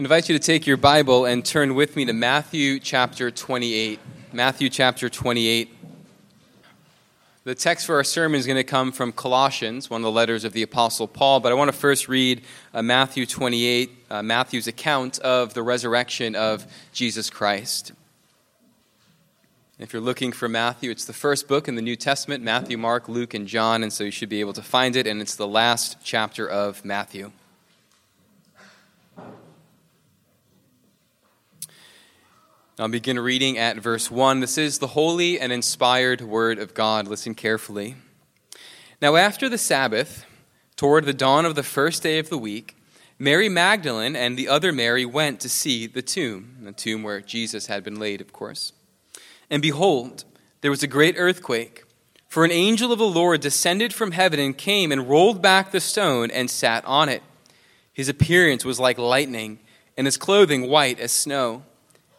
invite you to take your Bible and turn with me to Matthew chapter 28. Matthew chapter 28. The text for our sermon is going to come from Colossians, one of the letters of the Apostle Paul, but I want to first read uh, Matthew 28, uh, Matthew's account of the resurrection of Jesus Christ. If you're looking for Matthew, it's the first book in the New Testament Matthew, Mark, Luke, and John, and so you should be able to find it, and it's the last chapter of Matthew. I'll begin reading at verse 1. This is the holy and inspired word of God. Listen carefully. Now, after the Sabbath, toward the dawn of the first day of the week, Mary Magdalene and the other Mary went to see the tomb, the tomb where Jesus had been laid, of course. And behold, there was a great earthquake, for an angel of the Lord descended from heaven and came and rolled back the stone and sat on it. His appearance was like lightning, and his clothing white as snow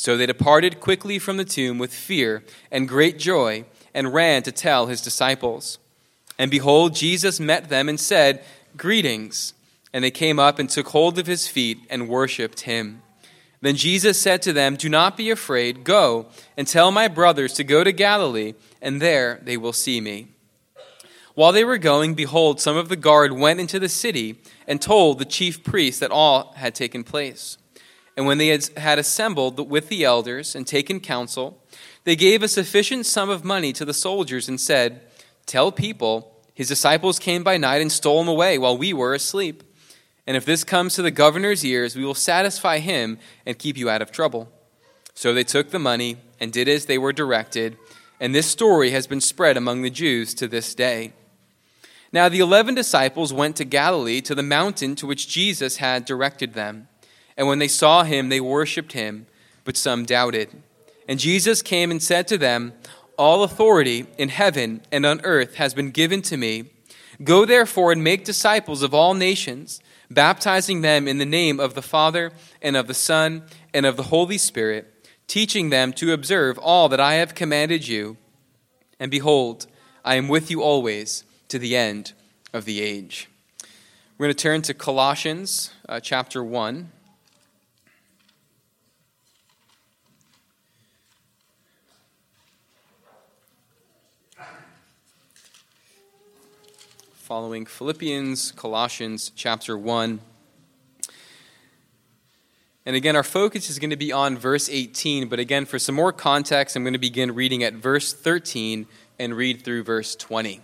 So they departed quickly from the tomb with fear and great joy and ran to tell his disciples. And behold, Jesus met them and said, Greetings. And they came up and took hold of his feet and worshipped him. Then Jesus said to them, Do not be afraid. Go and tell my brothers to go to Galilee, and there they will see me. While they were going, behold, some of the guard went into the city and told the chief priests that all had taken place. And when they had assembled with the elders and taken counsel, they gave a sufficient sum of money to the soldiers and said, Tell people, his disciples came by night and stole him away while we were asleep. And if this comes to the governor's ears, we will satisfy him and keep you out of trouble. So they took the money and did as they were directed, and this story has been spread among the Jews to this day. Now the eleven disciples went to Galilee, to the mountain to which Jesus had directed them. And when they saw him, they worshipped him, but some doubted. And Jesus came and said to them, All authority in heaven and on earth has been given to me. Go therefore and make disciples of all nations, baptizing them in the name of the Father and of the Son and of the Holy Spirit, teaching them to observe all that I have commanded you. And behold, I am with you always to the end of the age. We're going to turn to Colossians uh, chapter 1. Following Philippians, Colossians chapter 1. And again, our focus is going to be on verse 18, but again, for some more context, I'm going to begin reading at verse 13 and read through verse 20. In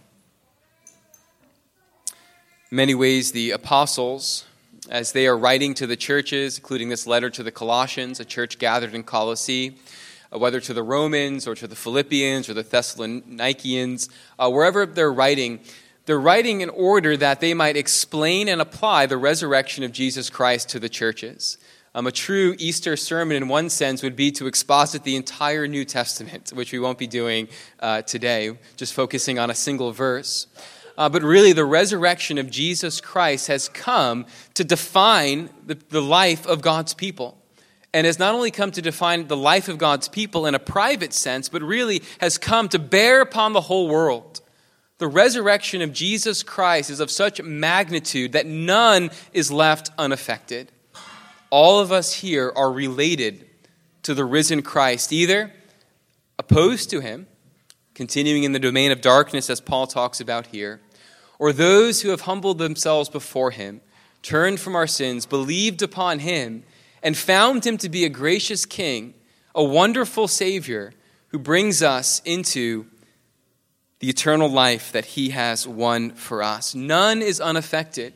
many ways, the apostles, as they are writing to the churches, including this letter to the Colossians, a church gathered in Colossae, uh, whether to the Romans or to the Philippians or the Thessalonians, uh, wherever they're writing, they're writing in order that they might explain and apply the resurrection of Jesus Christ to the churches. Um, a true Easter sermon, in one sense, would be to exposit the entire New Testament, which we won't be doing uh, today, just focusing on a single verse. Uh, but really, the resurrection of Jesus Christ has come to define the, the life of God's people. And has not only come to define the life of God's people in a private sense, but really has come to bear upon the whole world. The resurrection of Jesus Christ is of such magnitude that none is left unaffected. All of us here are related to the risen Christ, either opposed to him, continuing in the domain of darkness, as Paul talks about here, or those who have humbled themselves before him, turned from our sins, believed upon him, and found him to be a gracious king, a wonderful Savior who brings us into the eternal life that he has won for us. None is unaffected.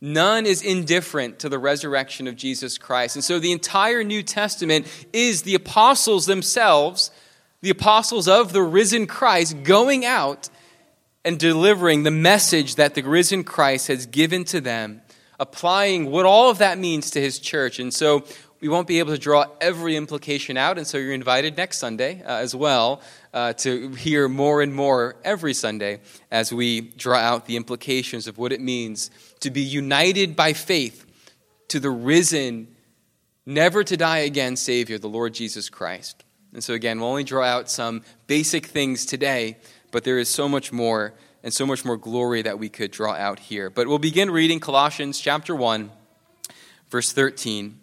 None is indifferent to the resurrection of Jesus Christ. And so the entire New Testament is the apostles themselves, the apostles of the risen Christ, going out and delivering the message that the risen Christ has given to them, applying what all of that means to his church. And so we won't be able to draw every implication out, and so you're invited next Sunday uh, as well uh, to hear more and more every Sunday as we draw out the implications of what it means to be united by faith to the risen, never to die again Savior, the Lord Jesus Christ. And so, again, we'll only draw out some basic things today, but there is so much more and so much more glory that we could draw out here. But we'll begin reading Colossians chapter 1, verse 13.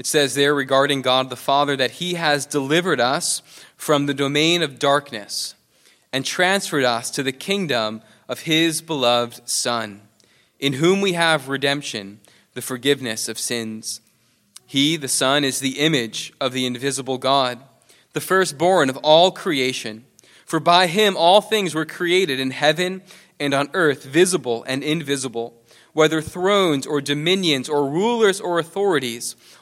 It says there regarding God the Father that He has delivered us from the domain of darkness and transferred us to the kingdom of His beloved Son, in whom we have redemption, the forgiveness of sins. He, the Son, is the image of the invisible God, the firstborn of all creation. For by Him all things were created in heaven and on earth, visible and invisible, whether thrones or dominions or rulers or authorities.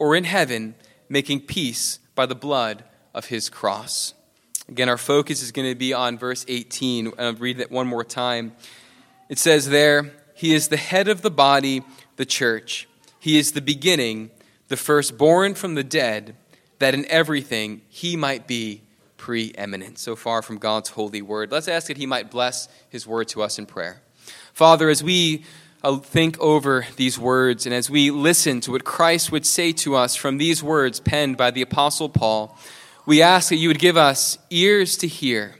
or in heaven, making peace by the blood of his cross. Again, our focus is going to be on verse 18. I'll read it one more time. It says there, He is the head of the body, the church. He is the beginning, the firstborn from the dead, that in everything he might be preeminent. So far from God's holy word. Let's ask that he might bless his word to us in prayer. Father, as we think over these words and as we listen to what Christ would say to us from these words penned by the Apostle Paul, we ask that you would give us ears to hear,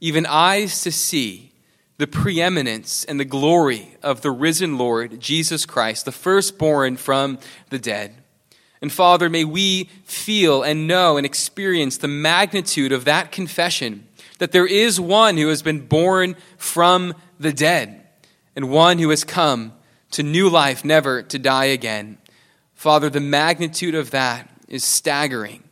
even eyes to see the preeminence and the glory of the risen Lord, Jesus Christ, the firstborn from the dead. And Father, may we feel and know and experience the magnitude of that confession that there is one who has been born from the dead and one who has come to new life, never to die again. Father, the magnitude of that is staggering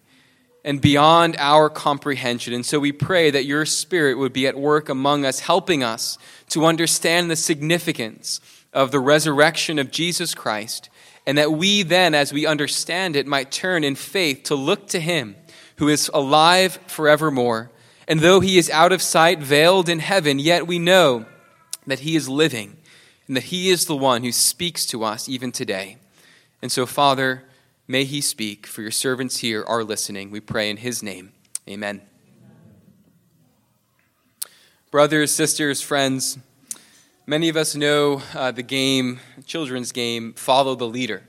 and beyond our comprehension. And so we pray that your Spirit would be at work among us, helping us to understand the significance of the resurrection of Jesus Christ, and that we then, as we understand it, might turn in faith to look to him who is alive forevermore. And though he is out of sight, veiled in heaven, yet we know that He is living and that He is the one who speaks to us even today. And so, Father, may He speak, for your servants here are listening. We pray in His name. Amen. Brothers, sisters, friends, many of us know uh, the game, children's game, Follow the Leader.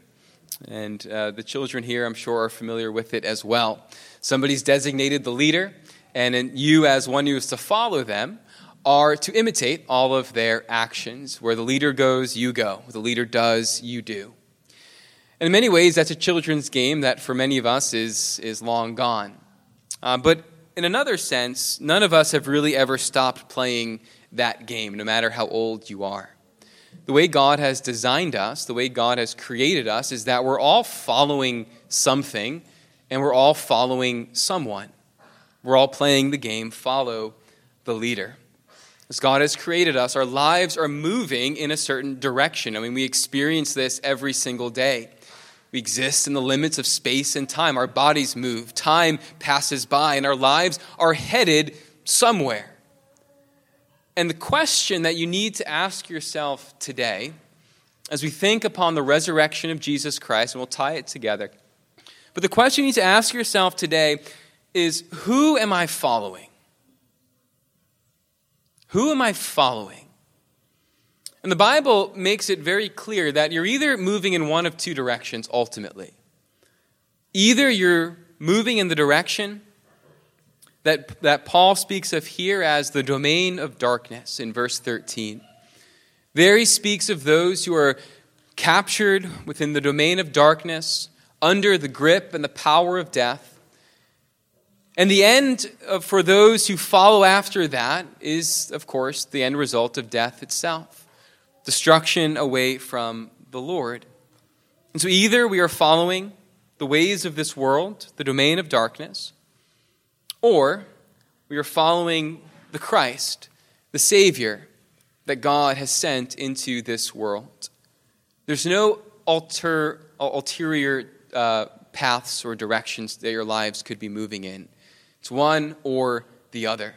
And uh, the children here, I'm sure, are familiar with it as well. Somebody's designated the leader, and you, as one who is to follow them, are to imitate all of their actions. Where the leader goes, you go. Where the leader does, you do. And in many ways, that's a children's game that for many of us is, is long gone. Uh, but in another sense, none of us have really ever stopped playing that game, no matter how old you are. The way God has designed us, the way God has created us, is that we're all following something and we're all following someone. We're all playing the game, follow the leader. As God has created us, our lives are moving in a certain direction. I mean, we experience this every single day. We exist in the limits of space and time. Our bodies move, time passes by, and our lives are headed somewhere. And the question that you need to ask yourself today, as we think upon the resurrection of Jesus Christ, and we'll tie it together, but the question you need to ask yourself today is who am I following? Who am I following? And the Bible makes it very clear that you're either moving in one of two directions ultimately. Either you're moving in the direction that, that Paul speaks of here as the domain of darkness in verse 13. There he speaks of those who are captured within the domain of darkness, under the grip and the power of death. And the end for those who follow after that is, of course, the end result of death itself destruction away from the Lord. And so either we are following the ways of this world, the domain of darkness, or we are following the Christ, the Savior that God has sent into this world. There's no alter, ulterior uh, paths or directions that your lives could be moving in. It's one or the other.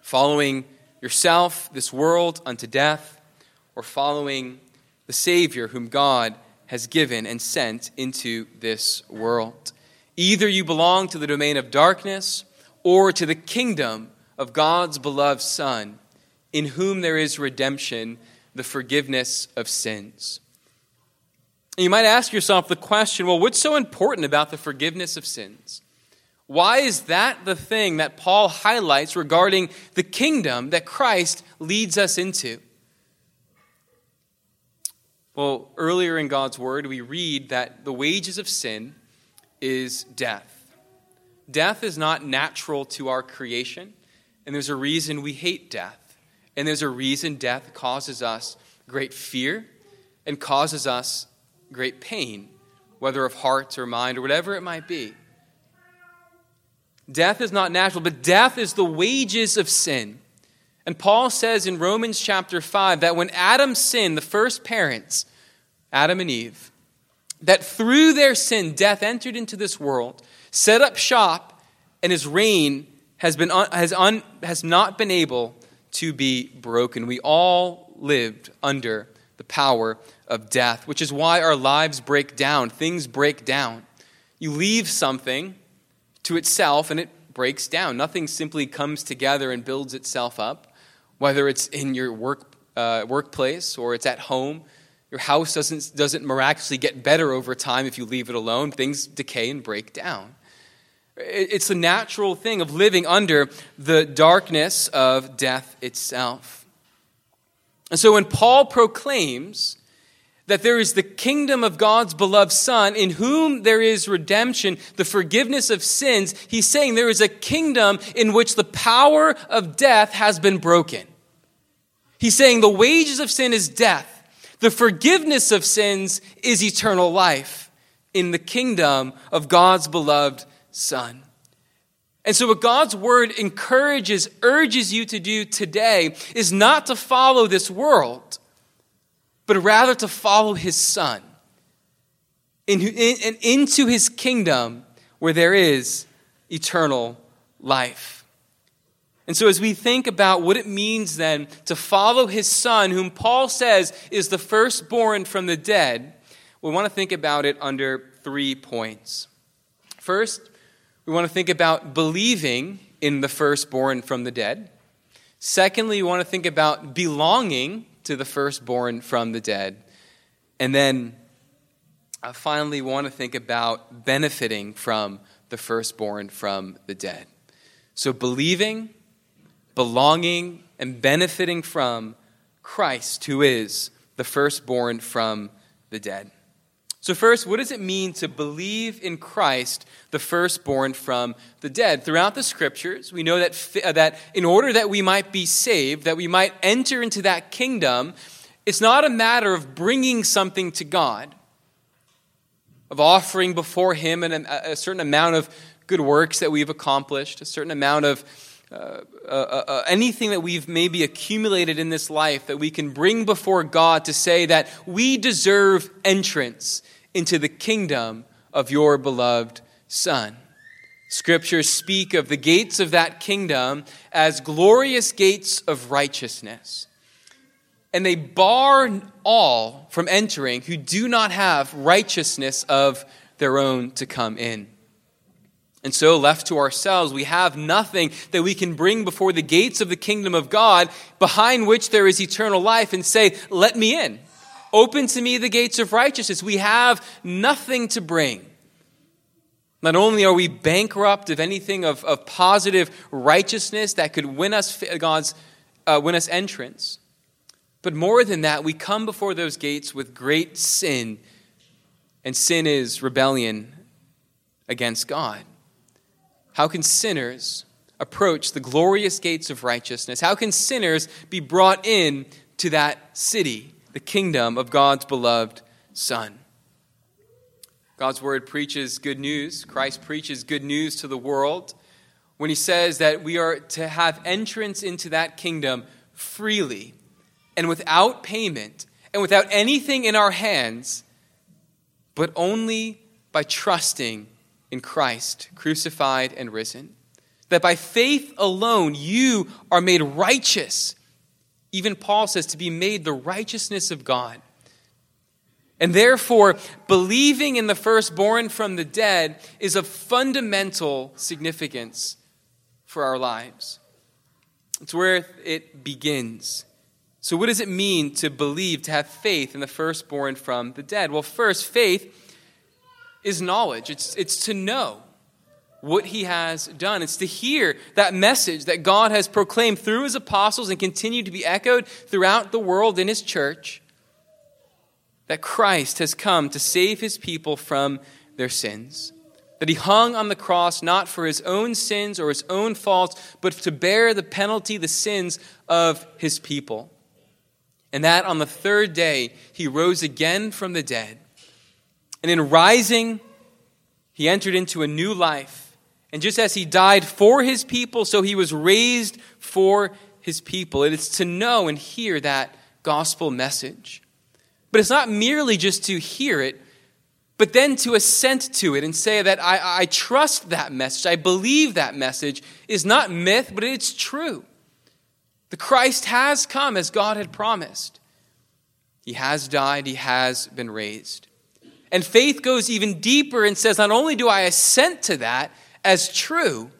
Following yourself, this world, unto death, or following the Savior whom God has given and sent into this world. Either you belong to the domain of darkness or to the kingdom of God's beloved Son, in whom there is redemption, the forgiveness of sins. You might ask yourself the question well, what's so important about the forgiveness of sins? Why is that the thing that Paul highlights regarding the kingdom that Christ leads us into? Well, earlier in God's word, we read that the wages of sin is death. Death is not natural to our creation, and there's a reason we hate death. And there's a reason death causes us great fear and causes us great pain, whether of heart or mind or whatever it might be. Death is not natural, but death is the wages of sin. And Paul says in Romans chapter 5 that when Adam sinned, the first parents, Adam and Eve, that through their sin, death entered into this world, set up shop, and his reign has, been un, has, un, has not been able to be broken. We all lived under the power of death, which is why our lives break down. Things break down. You leave something to itself and it breaks down. Nothing simply comes together and builds itself up, whether it's in your work, uh, workplace or it's at home. Your house doesn't, doesn't miraculously get better over time if you leave it alone. Things decay and break down. It's the natural thing of living under the darkness of death itself. And so when Paul proclaims that there is the kingdom of God's beloved Son, in whom there is redemption, the forgiveness of sins, he's saying there is a kingdom in which the power of death has been broken. He's saying the wages of sin is death, the forgiveness of sins is eternal life in the kingdom of God's beloved Son. And so, what God's word encourages, urges you to do today is not to follow this world but rather to follow his son and in, into his kingdom where there is eternal life. And so, as we think about what it means then to follow his son, whom Paul says is the firstborn from the dead, we want to think about it under three points. First, we want to think about believing in the firstborn from the dead. Secondly, we want to think about belonging to the firstborn from the dead. And then I finally want to think about benefiting from the firstborn from the dead. So, believing, belonging, and benefiting from Christ, who is the firstborn from the dead. So, first, what does it mean to believe in Christ, the firstborn from the dead? Throughout the scriptures, we know that, that in order that we might be saved, that we might enter into that kingdom, it's not a matter of bringing something to God, of offering before Him an, a certain amount of good works that we've accomplished, a certain amount of uh, uh, uh, uh, anything that we've maybe accumulated in this life that we can bring before God to say that we deserve entrance into the kingdom of your beloved Son. Scriptures speak of the gates of that kingdom as glorious gates of righteousness. And they bar all from entering who do not have righteousness of their own to come in. And so, left to ourselves, we have nothing that we can bring before the gates of the kingdom of God, behind which there is eternal life, and say, Let me in. Open to me the gates of righteousness. We have nothing to bring. Not only are we bankrupt of anything of, of positive righteousness that could win us God's uh, win us entrance, but more than that, we come before those gates with great sin, and sin is rebellion against God. How can sinners approach the glorious gates of righteousness? How can sinners be brought in to that city, the kingdom of God's beloved Son? God's word preaches good news. Christ preaches good news to the world when he says that we are to have entrance into that kingdom freely and without payment and without anything in our hands, but only by trusting in Christ, crucified and risen. That by faith alone you are made righteous. Even Paul says to be made the righteousness of God. And therefore, believing in the firstborn from the dead is of fundamental significance for our lives. It's where it begins. So, what does it mean to believe, to have faith in the firstborn from the dead? Well, first, faith is knowledge, it's, it's to know what he has done. It's to hear that message that God has proclaimed through his apostles and continued to be echoed throughout the world in his church that Christ has come to save his people from their sins. That he hung on the cross not for his own sins or his own faults, but to bear the penalty, the sins of his people. And that on the third day he rose again from the dead. And in rising, he entered into a new life. And just as he died for his people, so he was raised for his people. And It is to know and hear that gospel message. But it's not merely just to hear it, but then to assent to it and say that I, I trust that message, I believe that message is not myth, but it's true. The Christ has come as God had promised. He has died, he has been raised. And faith goes even deeper and says, not only do I assent to that as true,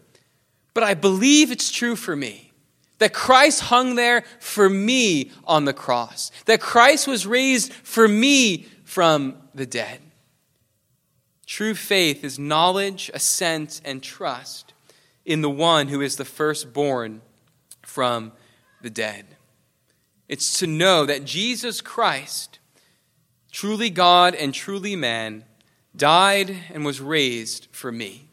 but I believe it's true for me. That Christ hung there for me on the cross. That Christ was raised for me from the dead. True faith is knowledge, assent, and trust in the one who is the firstborn from the dead. It's to know that Jesus Christ, truly God and truly man, died and was raised for me.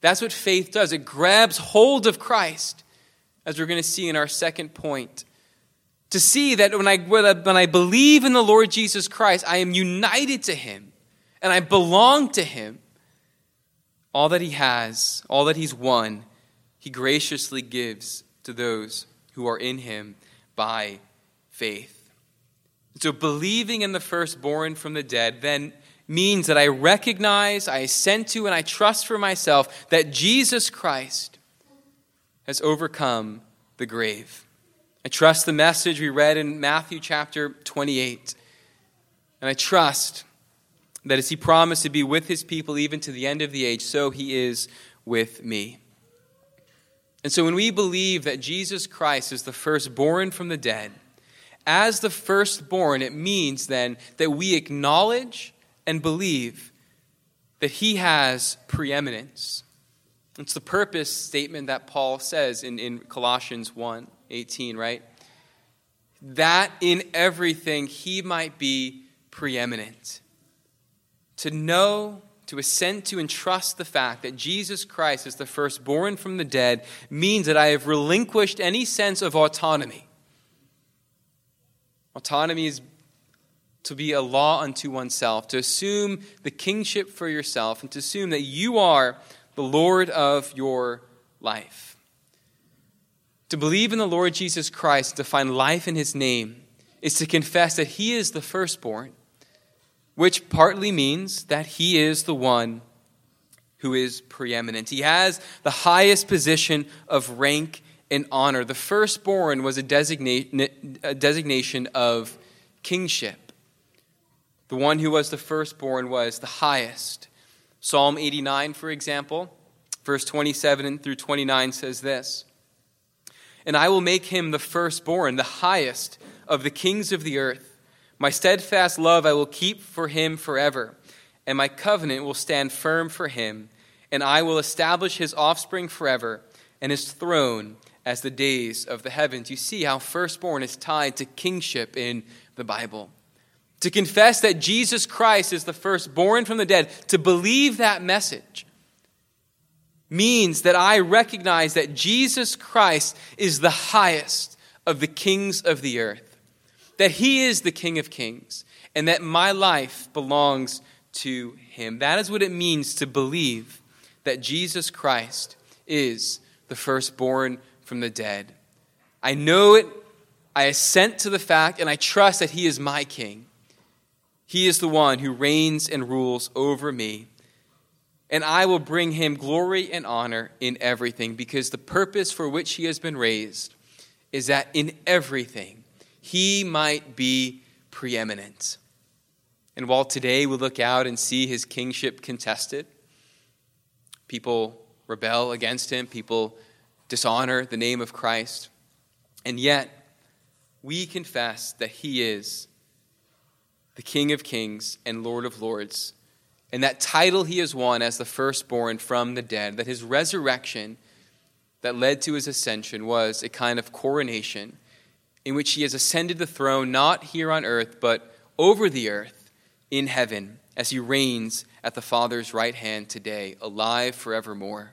That's what faith does. It grabs hold of Christ as we're going to see in our second point. To see that when I, when I believe in the Lord Jesus Christ, I am united to him and I belong to him. All that he has, all that he's won, he graciously gives to those who are in him by faith. So, believing in the firstborn from the dead then means that I recognize, I assent to, and I trust for myself that Jesus Christ has overcome the grave. I trust the message we read in Matthew chapter 28. And I trust that as he promised to be with his people even to the end of the age, so he is with me. And so when we believe that Jesus Christ is the firstborn from the dead, as the firstborn, it means then that we acknowledge and believe that he has preeminence. It's the purpose statement that Paul says in, in Colossians 1 18, right? That in everything he might be preeminent. To know, to assent to, and trust the fact that Jesus Christ is the firstborn from the dead means that I have relinquished any sense of autonomy. Autonomy is to be a law unto oneself, to assume the kingship for yourself, and to assume that you are the Lord of your life. To believe in the Lord Jesus Christ, to find life in his name, is to confess that he is the firstborn, which partly means that he is the one who is preeminent. He has the highest position of rank and honor. The firstborn was a, a designation of kingship. The one who was the firstborn was the highest. Psalm 89, for example, verse 27 through 29 says this And I will make him the firstborn, the highest of the kings of the earth. My steadfast love I will keep for him forever, and my covenant will stand firm for him, and I will establish his offspring forever, and his throne as the days of the heavens. You see how firstborn is tied to kingship in the Bible. To confess that Jesus Christ is the firstborn from the dead, to believe that message, means that I recognize that Jesus Christ is the highest of the kings of the earth, that he is the King of kings, and that my life belongs to him. That is what it means to believe that Jesus Christ is the firstborn from the dead. I know it, I assent to the fact, and I trust that he is my king. He is the one who reigns and rules over me. And I will bring him glory and honor in everything, because the purpose for which he has been raised is that in everything he might be preeminent. And while today we look out and see his kingship contested, people rebel against him, people dishonor the name of Christ, and yet we confess that he is the King of kings and Lord of lords, and that title he has won as the firstborn from the dead, that his resurrection that led to his ascension was a kind of coronation in which he has ascended the throne not here on earth, but over the earth in heaven as he reigns at the Father's right hand today, alive forevermore.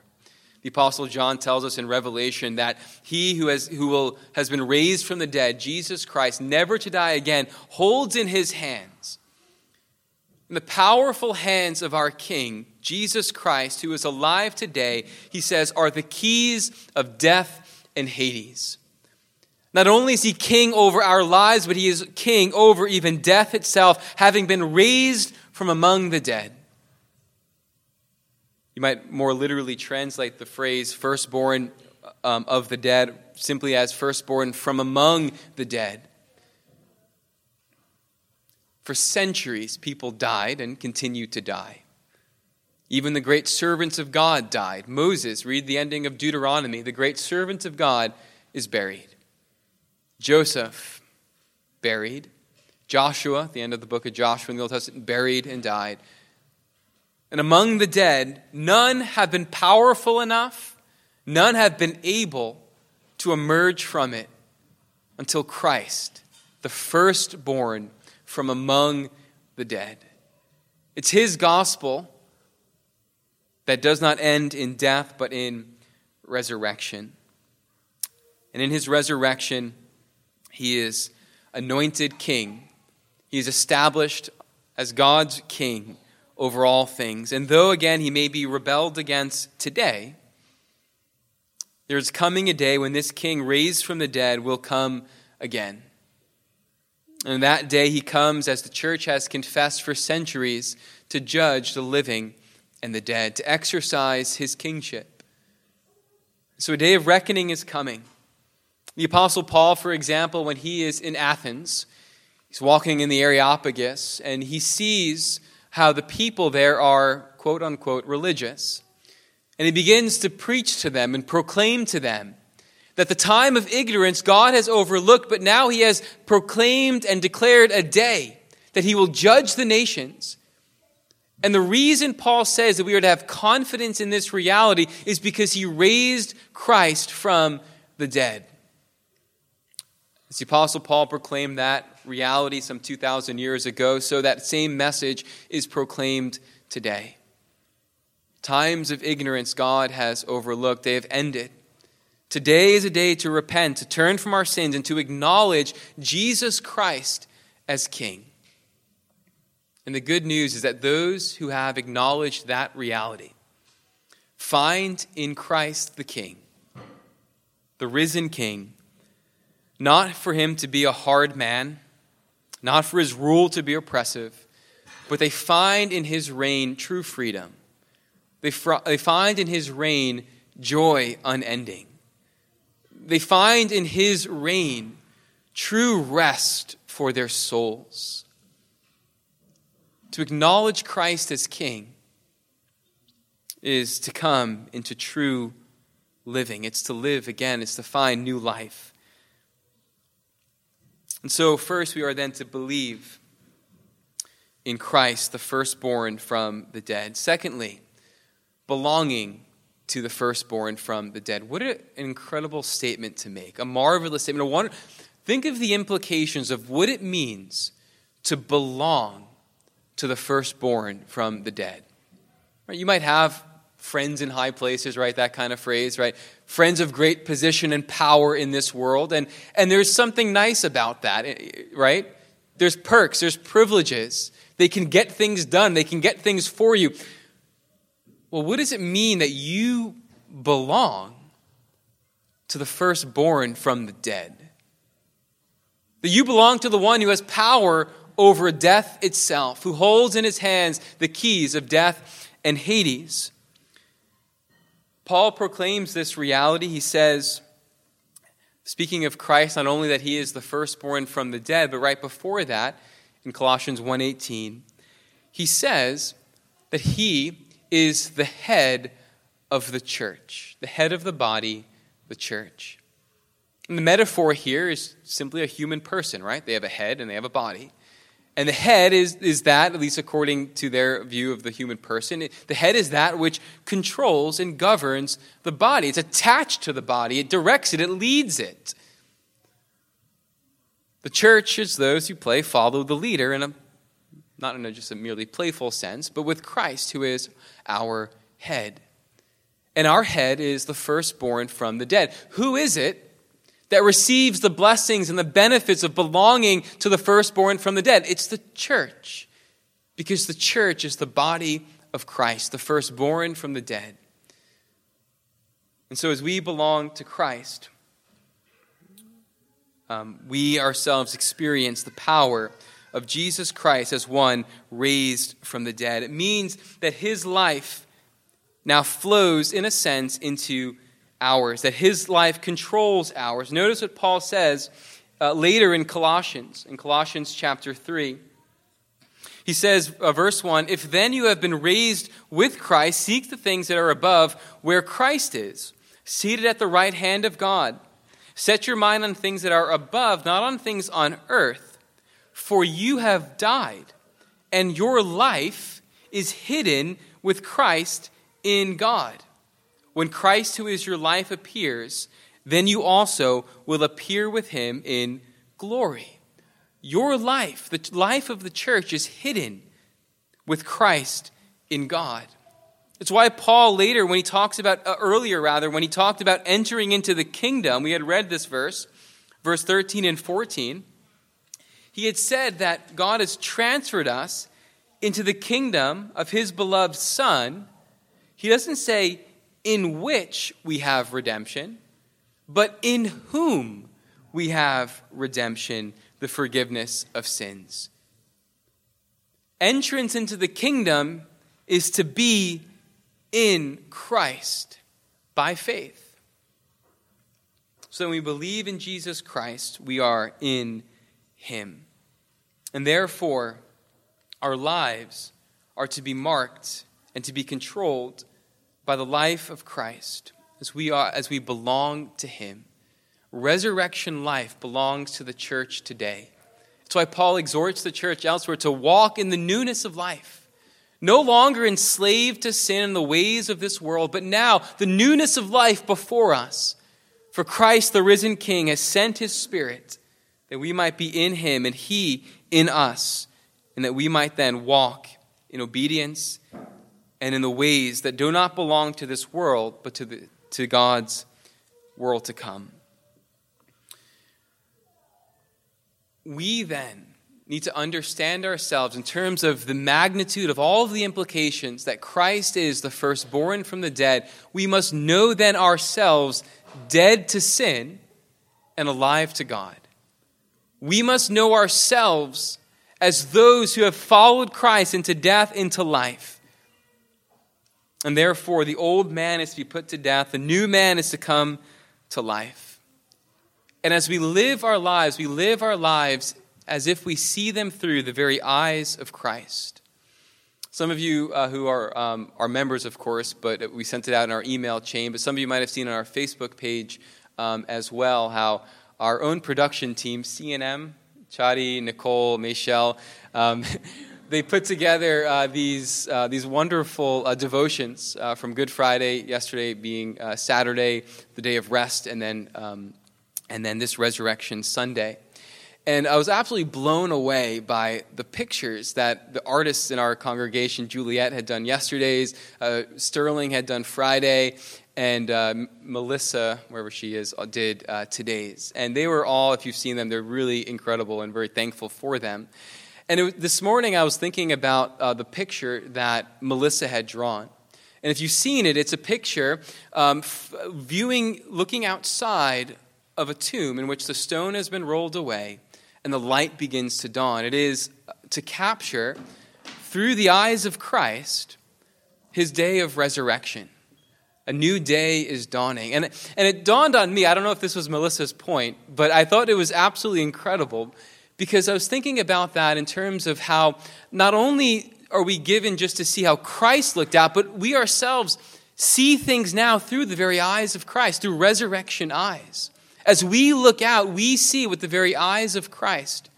The Apostle John tells us in Revelation that he who, has, who will, has been raised from the dead, Jesus Christ, never to die again, holds in his hands, in the powerful hands of our King, Jesus Christ, who is alive today, he says, are the keys of death and Hades. Not only is he king over our lives, but he is king over even death itself, having been raised from among the dead. You might more literally translate the phrase firstborn um, of the dead simply as firstborn from among the dead. For centuries, people died and continue to die. Even the great servants of God died. Moses, read the ending of Deuteronomy, the great servant of God is buried. Joseph, buried. Joshua, the end of the book of Joshua in the Old Testament, buried and died. And among the dead, none have been powerful enough, none have been able to emerge from it until Christ, the firstborn from among the dead. It's his gospel that does not end in death, but in resurrection. And in his resurrection, he is anointed king. He is established as God's king over all things. And though, again, he may be rebelled against today, there's coming a day when this king raised from the dead will come again. And that day he comes, as the church has confessed for centuries, to judge the living and the dead, to exercise his kingship. So a day of reckoning is coming. The Apostle Paul, for example, when he is in Athens, he's walking in the Areopagus, and he sees how the people there are, quote unquote, religious. And he begins to preach to them and proclaim to them that the time of ignorance God has overlooked, but now he has proclaimed and declared a day that he will judge the nations. And the reason Paul says that we are to have confidence in this reality is because he raised Christ from the dead. As the Apostle Paul proclaimed that reality some 2,000 years ago, so that same message is proclaimed today. Times of ignorance God has overlooked, they have ended. Today is a day to repent, to turn from our sins, and to acknowledge Jesus Christ as King. And the good news is that those who have acknowledged that reality find in Christ the King, the risen King, not for him to be a hard man, not for his rule to be oppressive, but they find in his reign true freedom. They, fr- they find in his reign joy unending. They find in his reign true rest for their souls. To acknowledge Christ as King is to come into true living. It's to live again, it's to find new life. And so, first, we are then to believe in Christ, the firstborn from the dead. Secondly, belonging to the firstborn from the dead. What an incredible statement to make, a marvelous statement. Wonder, think of the implications of what it means to belong to the firstborn from the dead. Right? You might have friends in high places, right? That kind of phrase, right? Friends of great position and power in this world. And, and there's something nice about that, eh, right? There's perks, there's privileges They can get things done, they can get things for you. Well, what does it mean that you belong to the firstborn from the dead? That you belong to the one who has power over death itself, who holds in his hands the keys of death and Hades. Paul proclaims this reality. He says, speaking of Christ, not only that he is the firstborn from the dead, but right before that, in Colossians 1:18, he says that he is the head of the church, the head of the body, the church. And the metaphor here is simply a human person, right? They have a head and they have a body. And the head is, is that, at least according to their view of the human person, the head is that which controls and governs the body. It's attached to the body, it directs it, it leads it. The church is those who play follow the leader in a not in a just a merely playful sense, but with Christ, who is our head. And our head is the firstborn from the dead. Who is it that receives the blessings and the benefits of belonging to the firstborn from the dead. It's the church, because the church is the body of Christ, the firstborn from the dead. And so, as we belong to Christ, um, we ourselves experience the power of Jesus Christ as one raised from the dead. It means that his life now flows, in a sense, into ours, that his life controls ours. Notice what Paul says uh, later in Colossians, in Colossians chapter 3. He says, uh, verse 1 If then you have been raised with Christ, seek the things that are above, where Christ is, seated at the right hand of God. Set your mind on things that are above, not on things on earth. For you have died, and your life is hidden with Christ in God. When Christ, who is your life, appears, then you also will appear with him in glory. Your life, the life of the church, is hidden with Christ in God. It's why Paul later, when he talks about, uh, earlier rather, when he talked about entering into the kingdom, we had read this verse, verse 13 and 14. He had said that God has transferred us into the kingdom of his beloved Son. He doesn't say in which we have redemption, but in whom we have redemption, the forgiveness of sins. Entrance into the kingdom is to be in Christ by faith. So when we believe in Jesus Christ, we are in Him. And therefore, our lives are to be marked and to be controlled by the life of Christ, as we, are, as we belong to Him. Resurrection life belongs to the church today. That's why Paul exhorts the church elsewhere to walk in the newness of life. No longer enslaved to sin and the ways of this world, but now the newness of life before us. For Christ, the risen King, has sent his Spirit that we might be in him and he in us, and that we might then walk in obedience and in the ways that do not belong to this world, but to, the, to God's world to come. We then need to understand ourselves in terms of the magnitude of all of the implications that Christ is the firstborn from the dead. We must know then ourselves dead to sin and alive to God. We must know ourselves as those who have followed Christ into death, into life. And therefore, the old man is to be put to death, the new man is to come to life. And as we live our lives, we live our lives as if we see them through the very eyes of Christ. Some of you uh, who are, um, are members, of course, but we sent it out in our email chain, but some of you might have seen on our Facebook page um, as well how our own production team, CNM, Chadi, Nicole, Michelle, um, they put together uh, these, uh, these wonderful uh, devotions uh, from Good Friday, yesterday being uh, Saturday, the day of rest, and then, um, and then this Resurrection Sunday. And I was absolutely blown away by the pictures that the artists in our congregation, Juliet had done yesterday's, uh, Sterling had done Friday, and Melissa, wherever she is, did today's. And they were all, if you've seen them, they're really incredible and very thankful for them. And it, this morning I was thinking about uh, the picture that Melissa had drawn. And if you've seen it, it's a picture um, f- viewing, looking outside of a tomb in which the stone has been rolled away and the light begins to dawn. It is to capture, through the eyes of Christ, his day of resurrection. A new day is dawning. And, and it dawned on me, I don't know if this was Melissa's point, but I thought it was absolutely incredible because I was thinking about that in terms of how not only are we given just to see how Christ looked out, but we ourselves see things now through the very eyes of Christ, through resurrection eyes. As we look out, we see with the very eyes of Christ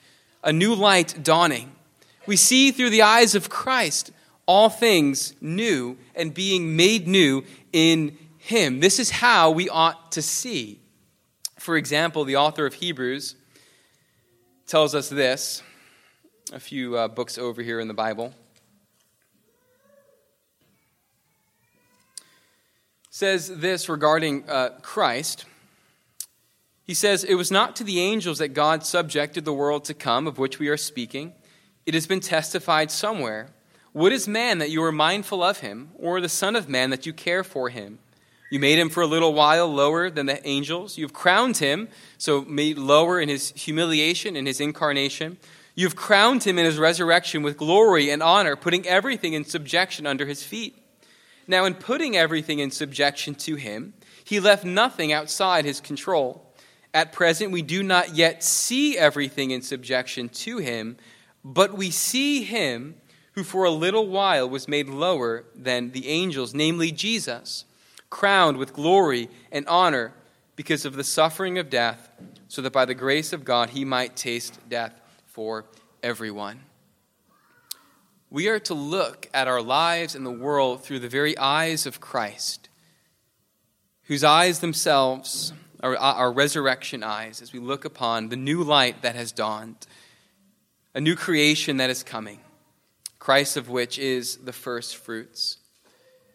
a new light dawning. We see through the eyes of Christ all things new and being made new in Him. This is how we ought to see. For example, the author of Hebrews tells us this a few uh, books over here in the Bible. Says this regarding uh, Christ. He says, It was not to the angels that God subjected the world to come, of which we are speaking. It has been testified somewhere. What is man that you are mindful of him, or the Son of Man that you care for him? You made him for a little while lower than the angels. You've crowned him, so made lower in his humiliation, in his incarnation. You've crowned him in his resurrection with glory and honor, putting everything in subjection under his feet. Now, in putting everything in subjection to him, he left nothing outside his control. At present, we do not yet see everything in subjection to him, but we see him who for a little while was made lower than the angels, namely Jesus crowned with glory and honor because of the suffering of death, so that by the grace of God he might taste death for everyone. We are to look at our lives and the world through the very eyes of Christ, whose eyes themselves are our resurrection eyes as we look upon the new light that has dawned, a new creation that is coming, Christ of which is the first fruits.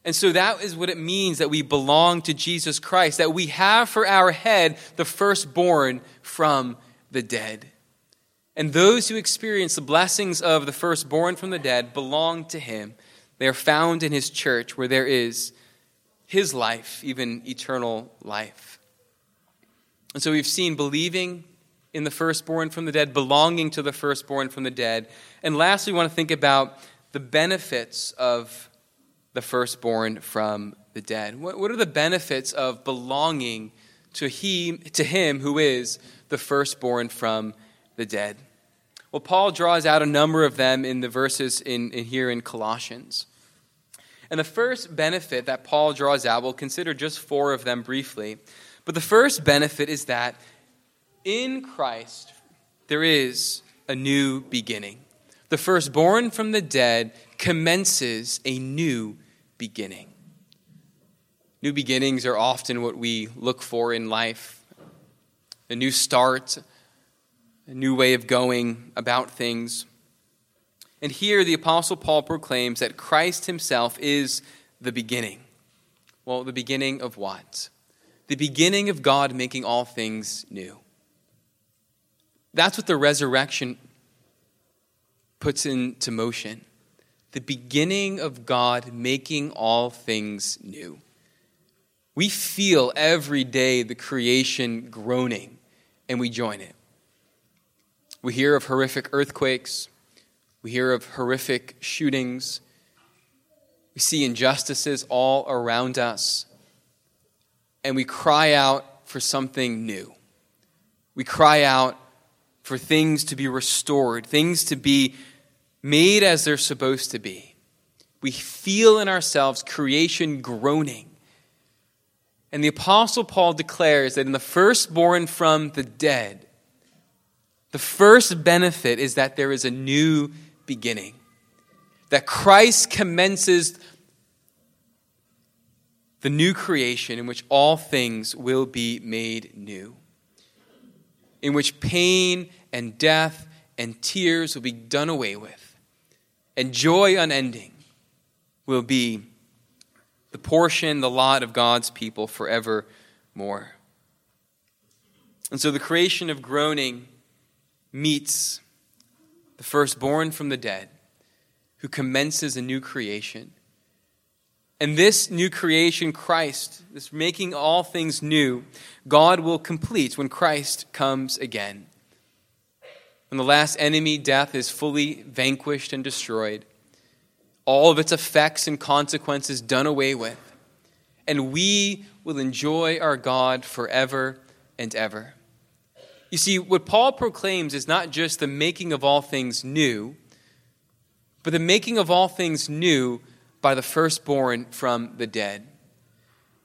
And so that is what it means that we belong to Jesus Christ, that we have for our head the firstborn from the dead. And those who experience the blessings of the firstborn from the dead belong to him. They are found in his church where there is his life, even eternal life. And so we've seen believing in the firstborn from the dead, belonging to the firstborn from the dead. And lastly, we want to think about the benefits of the firstborn from the dead? What, what are the benefits of belonging to, he, to him who is the firstborn from the dead? Well, Paul draws out a number of them in the verses in, in here in Colossians. And the first benefit that Paul draws out, we'll consider just four of them briefly. But the first benefit is that in Christ there is a new beginning. The firstborn from the dead commences a new beginning. New beginnings are often what we look for in life a new start, a new way of going about things. And here the Apostle Paul proclaims that Christ himself is the beginning. Well, the beginning of what? The beginning of God making all things new. That's what the resurrection puts into motion the beginning of God making all things new. We feel every day the creation groaning, and we join it. We hear of horrific earthquakes, we hear of horrific shootings, we see injustices all around us, and we cry out for something new. We cry out for things to be restored, things to be made as they're supposed to be. We feel in ourselves creation groaning. And the Apostle Paul declares that in the firstborn from the dead, the first benefit is that there is a new beginning. That Christ commences the new creation in which all things will be made new, in which pain and death and tears will be done away with and joy unending will be the portion, the lot of God's people forevermore. And so the creation of groaning meets the firstborn from the dead, who commences a new creation. And this new creation, Christ, this making all things new, God will complete when Christ comes again. When the last enemy, death, is fully vanquished and destroyed, all of its effects and consequences done away with, and we will enjoy our God forever and ever. You see, what Paul proclaims is not just the making of all things new, but the making of all things new by the firstborn from the dead.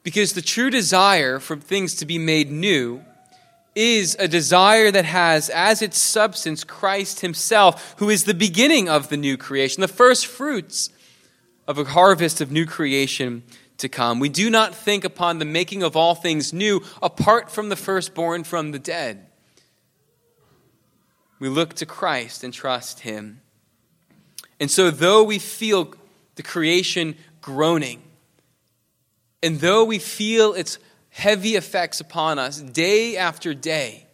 Because the true desire for things to be made new is a desire that has as its substance Christ Himself, who is the beginning of the new creation, the first fruits of a harvest of new creation to come. We do not think upon the making of all things new apart from the firstborn from the dead. We look to Christ and trust Him. And so, though we feel the creation groaning, and though we feel its heavy effects upon us day after day,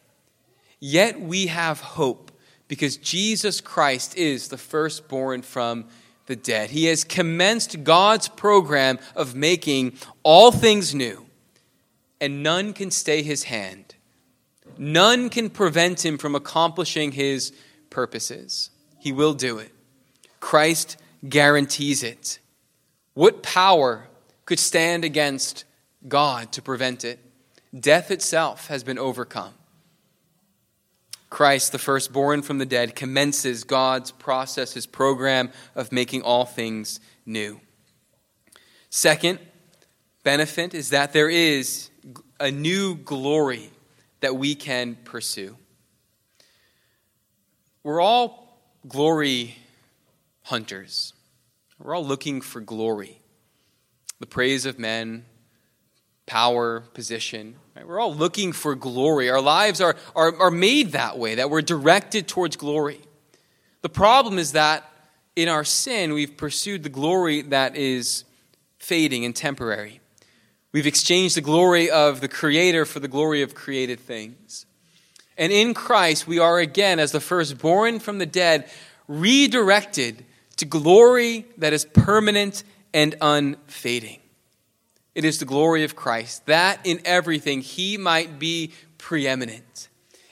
yet we have hope because Jesus Christ is the firstborn from the dead. He has commenced God's program of making all things new, and none can stay his hand. None can prevent him from accomplishing his purposes. He will do it. Christ guarantees it. What power could stand against God to prevent it? Death itself has been overcome. Christ, the firstborn from the dead, commences God's process, his program of making all things new. Second benefit is that there is a new glory that we can pursue. We're all glory hunters. We're all looking for glory, the praise of men, power, position. Right? We're all looking for glory. Our lives are, are, are made that way, that we're directed towards glory. The problem is that in our sin, we've pursued the glory that is fading and temporary. We've exchanged the glory of the Creator for the glory of created things. And in Christ, we are again, as the firstborn from the dead, redirected to glory that is permanent and unfading. It is the glory of Christ, that in everything he might be preeminent.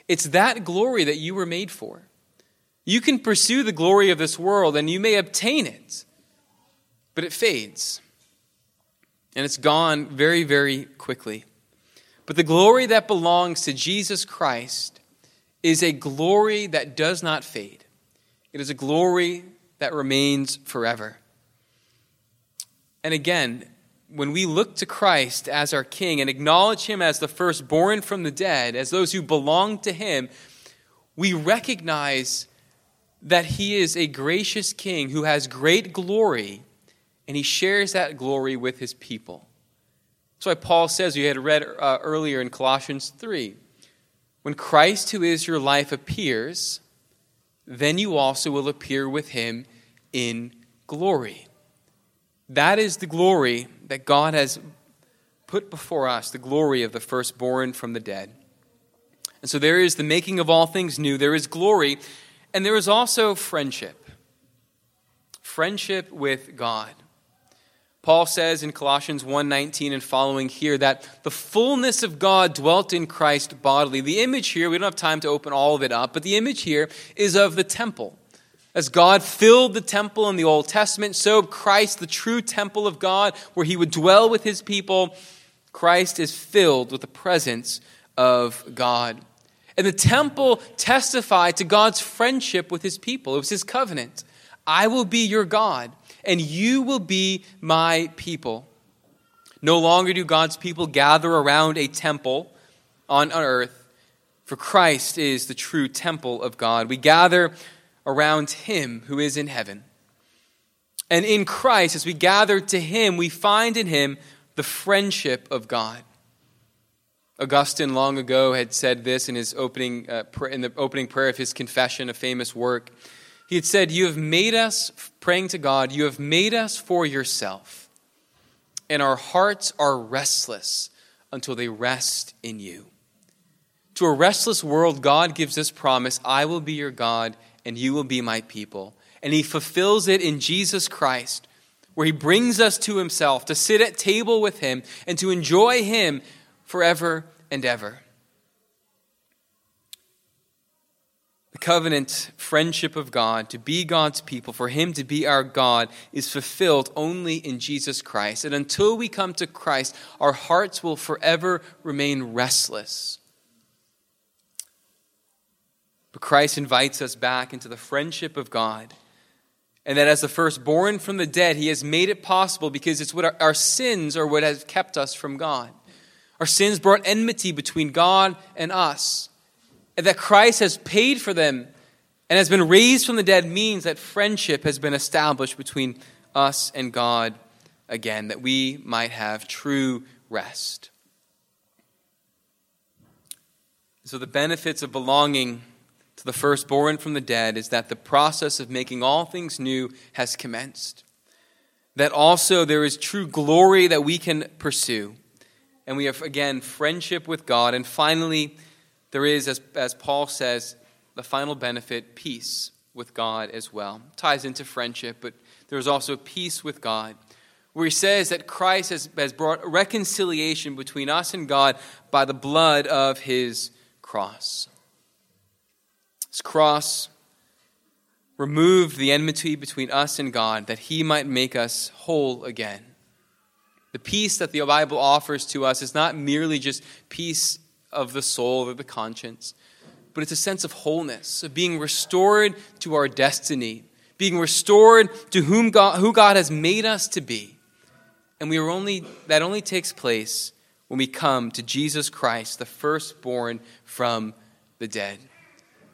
It's that glory that you were made for. You can pursue the glory of this world and you may obtain it, but it fades and it's gone very, very quickly. But the glory that belongs to Jesus Christ is a glory that does not fade, it is a glory that remains forever. And again, when we look to Christ as our King and acknowledge Him as the firstborn from the dead, as those who belong to Him, we recognize that He is a gracious King who has great glory and he shares that glory with his people. That's why Paul says, you had read uh, earlier in Colossians 3 when Christ, who is your life, appears, then you also will appear with him in glory. That is the glory that God has put before us, the glory of the firstborn from the dead. And so there is the making of all things new, there is glory, and there is also friendship. Friendship with God. Paul says in Colossians 1:19 and following here that the fullness of God dwelt in Christ bodily. The image here, we don't have time to open all of it up, but the image here is of the temple. As God filled the temple in the Old Testament, so Christ, the true temple of God, where he would dwell with his people, Christ is filled with the presence of God. And the temple testified to God's friendship with his people. It was his covenant. I will be your God and you will be my people. No longer do God's people gather around a temple on earth, for Christ is the true temple of God. We gather around him who is in heaven. And in Christ, as we gather to him, we find in him the friendship of God. Augustine long ago had said this in his opening uh, in the opening prayer of his confession, a famous work. He had said, You have made us, praying to God, you have made us for yourself, and our hearts are restless until they rest in you. To a restless world, God gives this promise I will be your God, and you will be my people. And he fulfills it in Jesus Christ, where he brings us to himself to sit at table with him and to enjoy him forever and ever. The covenant friendship of God, to be God's people, for Him to be our God, is fulfilled only in Jesus Christ. And until we come to Christ, our hearts will forever remain restless. But Christ invites us back into the friendship of God. And that as the firstborn from the dead, He has made it possible because it's what our, our sins are what has kept us from God. Our sins brought enmity between God and us and that Christ has paid for them and has been raised from the dead means that friendship has been established between us and God again, that we might have true rest. So, the benefits of belonging to the firstborn from the dead is that the process of making all things new has commenced. That also there is true glory that we can pursue. And we have, again, friendship with God. And finally, there is, as, as Paul says, the final benefit peace with God as well. ties into friendship, but there's also peace with God, where he says that Christ has, has brought reconciliation between us and God by the blood of his cross. His cross removed the enmity between us and God that he might make us whole again. The peace that the Bible offers to us is not merely just peace of the soul or the conscience, but it's a sense of wholeness, of being restored to our destiny, being restored to whom God, who God has made us to be. And we are only, that only takes place when we come to Jesus Christ, the firstborn from the dead.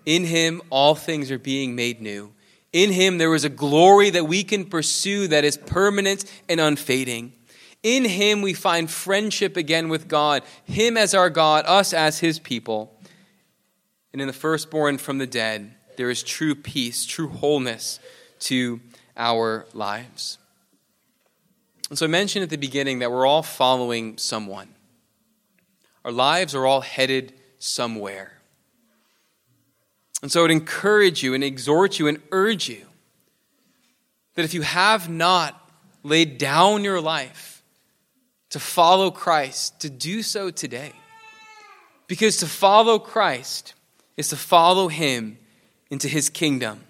In him, all things are being made new. In him, there is a glory that we can pursue that is permanent and unfading. In him we find friendship again with God, him as our God, us as his people. And in the firstborn from the dead, there is true peace, true wholeness to our lives. And so I mentioned at the beginning that we're all following someone. Our lives are all headed somewhere. And so I would encourage you and exhort you and urge you that if you have not laid down your life, to follow Christ, to do so today. Because to follow Christ is to follow him into his kingdom,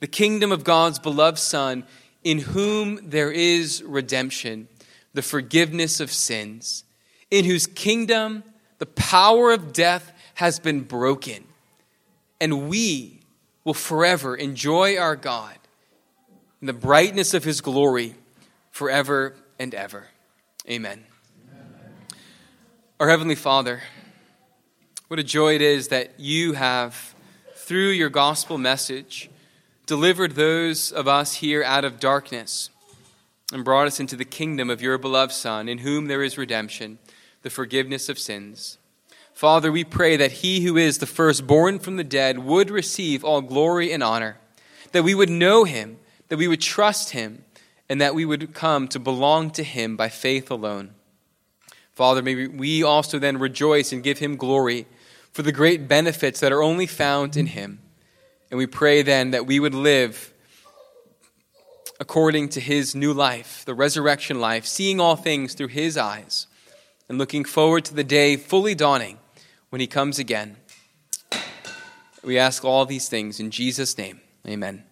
the kingdom of God's beloved Son, in whom there is redemption, the forgiveness of sins, in whose kingdom the power of death has been broken, and we will forever enjoy our God in the brightness of his glory forever and ever. Amen. Our Heavenly Father, what a joy it is that you have, through your gospel message, delivered those of us here out of darkness and brought us into the kingdom of your beloved Son, in whom there is redemption, the forgiveness of sins. Father, we pray that he who is the firstborn from the dead would receive all glory and honor, that we would know him, that we would trust him and that we would come to belong to him by faith alone. Father, may we also then rejoice and give him glory for the great benefits that are only found in him. And we pray then that we would live according to his new life, the resurrection life, seeing all things through his eyes, and looking forward to the day fully dawning when he comes again. We ask all these things in Jesus' name. Amen.